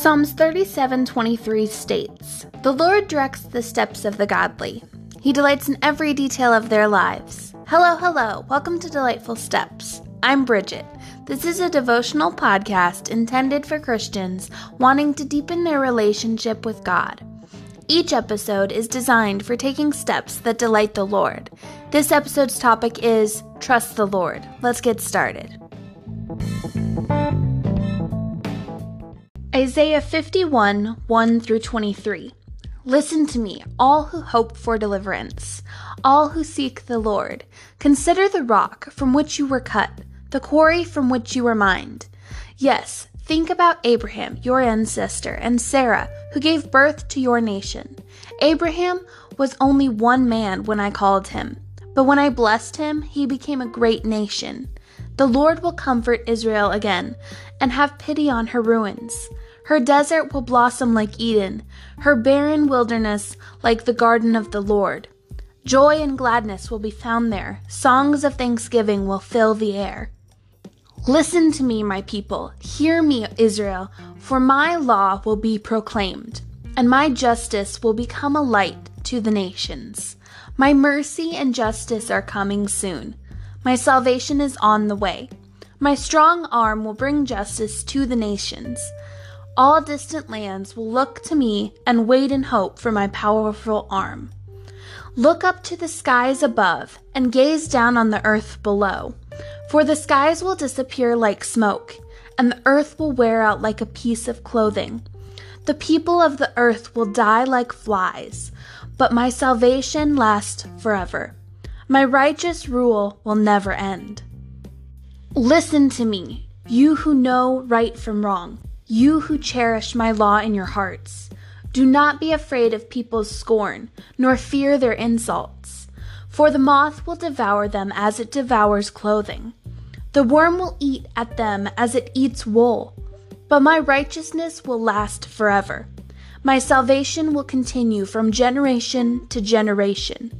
Psalms 37:23 states, "The Lord directs the steps of the godly. He delights in every detail of their lives." Hello, hello. Welcome to Delightful Steps. I'm Bridget. This is a devotional podcast intended for Christians wanting to deepen their relationship with God. Each episode is designed for taking steps that delight the Lord. This episode's topic is Trust the Lord. Let's get started. Isaiah 51 1 through 23. Listen to me, all who hope for deliverance, all who seek the Lord. Consider the rock from which you were cut, the quarry from which you were mined. Yes, think about Abraham, your ancestor, and Sarah, who gave birth to your nation. Abraham was only one man when I called him, but when I blessed him, he became a great nation. The Lord will comfort Israel again and have pity on her ruins. Her desert will blossom like Eden, her barren wilderness like the garden of the Lord. Joy and gladness will be found there, songs of thanksgiving will fill the air. Listen to me, my people, hear me, Israel, for my law will be proclaimed, and my justice will become a light to the nations. My mercy and justice are coming soon. My salvation is on the way. My strong arm will bring justice to the nations. All distant lands will look to me and wait in hope for my powerful arm. Look up to the skies above and gaze down on the earth below. For the skies will disappear like smoke, and the earth will wear out like a piece of clothing. The people of the earth will die like flies, but my salvation lasts forever. My righteous rule will never end. Listen to me, you who know right from wrong, you who cherish my law in your hearts. Do not be afraid of people's scorn, nor fear their insults, for the moth will devour them as it devours clothing. The worm will eat at them as it eats wool, but my righteousness will last forever. My salvation will continue from generation to generation.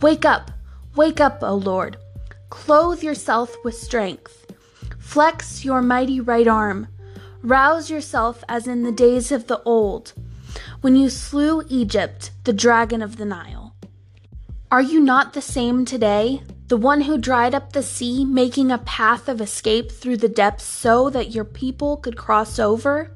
Wake up, Wake up, O Lord. Clothe yourself with strength. Flex your mighty right arm. Rouse yourself as in the days of the old, when you slew Egypt, the dragon of the Nile. Are you not the same today? The one who dried up the sea, making a path of escape through the depths so that your people could cross over?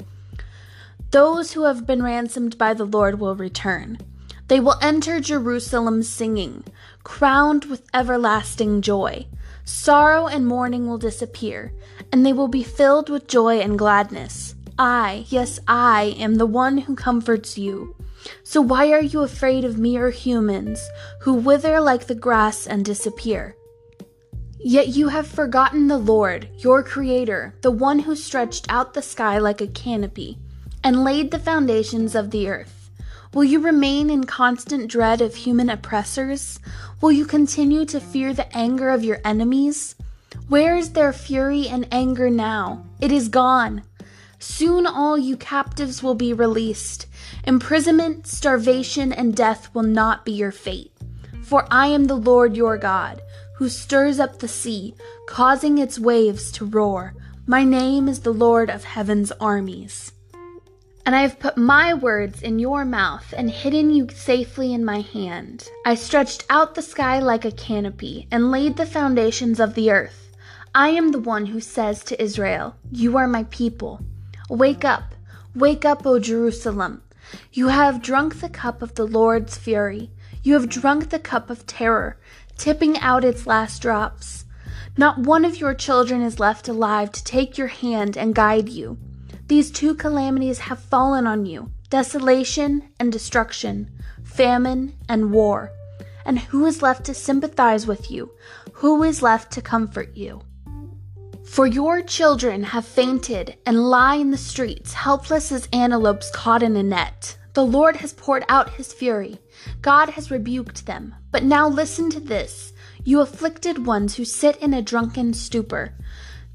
Those who have been ransomed by the Lord will return. They will enter Jerusalem singing, crowned with everlasting joy. Sorrow and mourning will disappear, and they will be filled with joy and gladness. I, yes, I am the one who comforts you. So why are you afraid of mere humans, who wither like the grass and disappear? Yet you have forgotten the Lord, your Creator, the one who stretched out the sky like a canopy, and laid the foundations of the earth. Will you remain in constant dread of human oppressors? Will you continue to fear the anger of your enemies? Where is their fury and anger now? It is gone. Soon all you captives will be released. Imprisonment, starvation, and death will not be your fate. For I am the Lord your God, who stirs up the sea, causing its waves to roar. My name is the Lord of heaven's armies. And I have put my words in your mouth and hidden you safely in my hand. I stretched out the sky like a canopy and laid the foundations of the earth. I am the one who says to Israel, You are my people. Wake up, wake up, O Jerusalem. You have drunk the cup of the Lord's fury. You have drunk the cup of terror, tipping out its last drops. Not one of your children is left alive to take your hand and guide you. These two calamities have fallen on you desolation and destruction, famine and war. And who is left to sympathize with you? Who is left to comfort you? For your children have fainted and lie in the streets, helpless as antelopes caught in a net. The Lord has poured out his fury. God has rebuked them. But now listen to this, you afflicted ones who sit in a drunken stupor,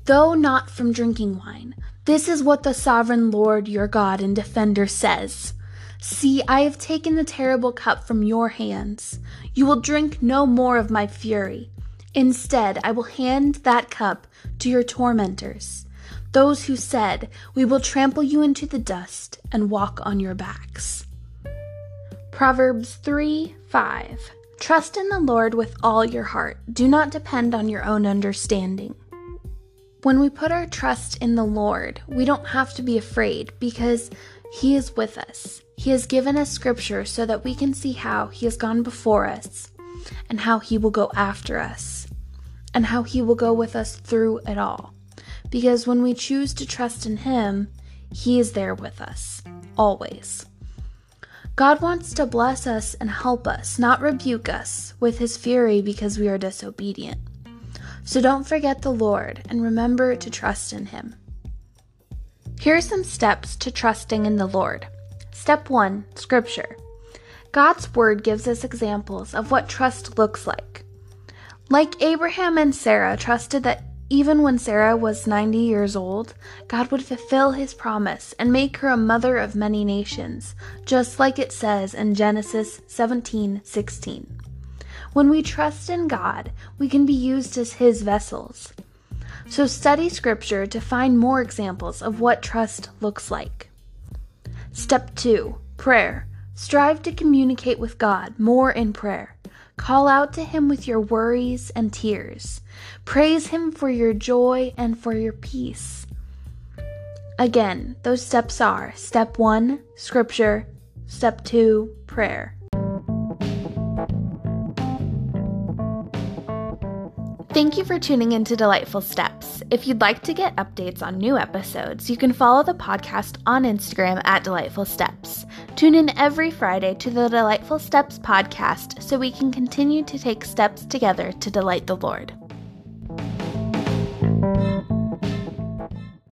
though not from drinking wine. This is what the sovereign Lord your God and defender says. See, I have taken the terrible cup from your hands. You will drink no more of my fury. Instead, I will hand that cup to your tormentors. those who said, We will trample you into the dust and walk on your backs. Proverbs 3 5. Trust in the Lord with all your heart. Do not depend on your own understanding. When we put our trust in the Lord, we don't have to be afraid because He is with us. He has given us scripture so that we can see how He has gone before us and how He will go after us and how He will go with us through it all. Because when we choose to trust in Him, He is there with us, always. God wants to bless us and help us, not rebuke us with his fury because we are disobedient. So don't forget the Lord and remember to trust in him. Here are some steps to trusting in the Lord. Step 1 Scripture. God's Word gives us examples of what trust looks like. Like Abraham and Sarah trusted that even when Sarah was 90 years old, God would fulfill his promise and make her a mother of many nations, just like it says in Genesis 17:16. When we trust in God, we can be used as his vessels. So study scripture to find more examples of what trust looks like. Step 2: Prayer. Strive to communicate with God more in prayer. Call out to Him with your worries and tears. Praise Him for your joy and for your peace. Again, those steps are step one, scripture, step two, prayer. Thank you for tuning in to Delightful Steps. If you'd like to get updates on new episodes, you can follow the podcast on Instagram at Delightful Steps. Tune in every Friday to the Delightful Steps podcast so we can continue to take steps together to delight the Lord.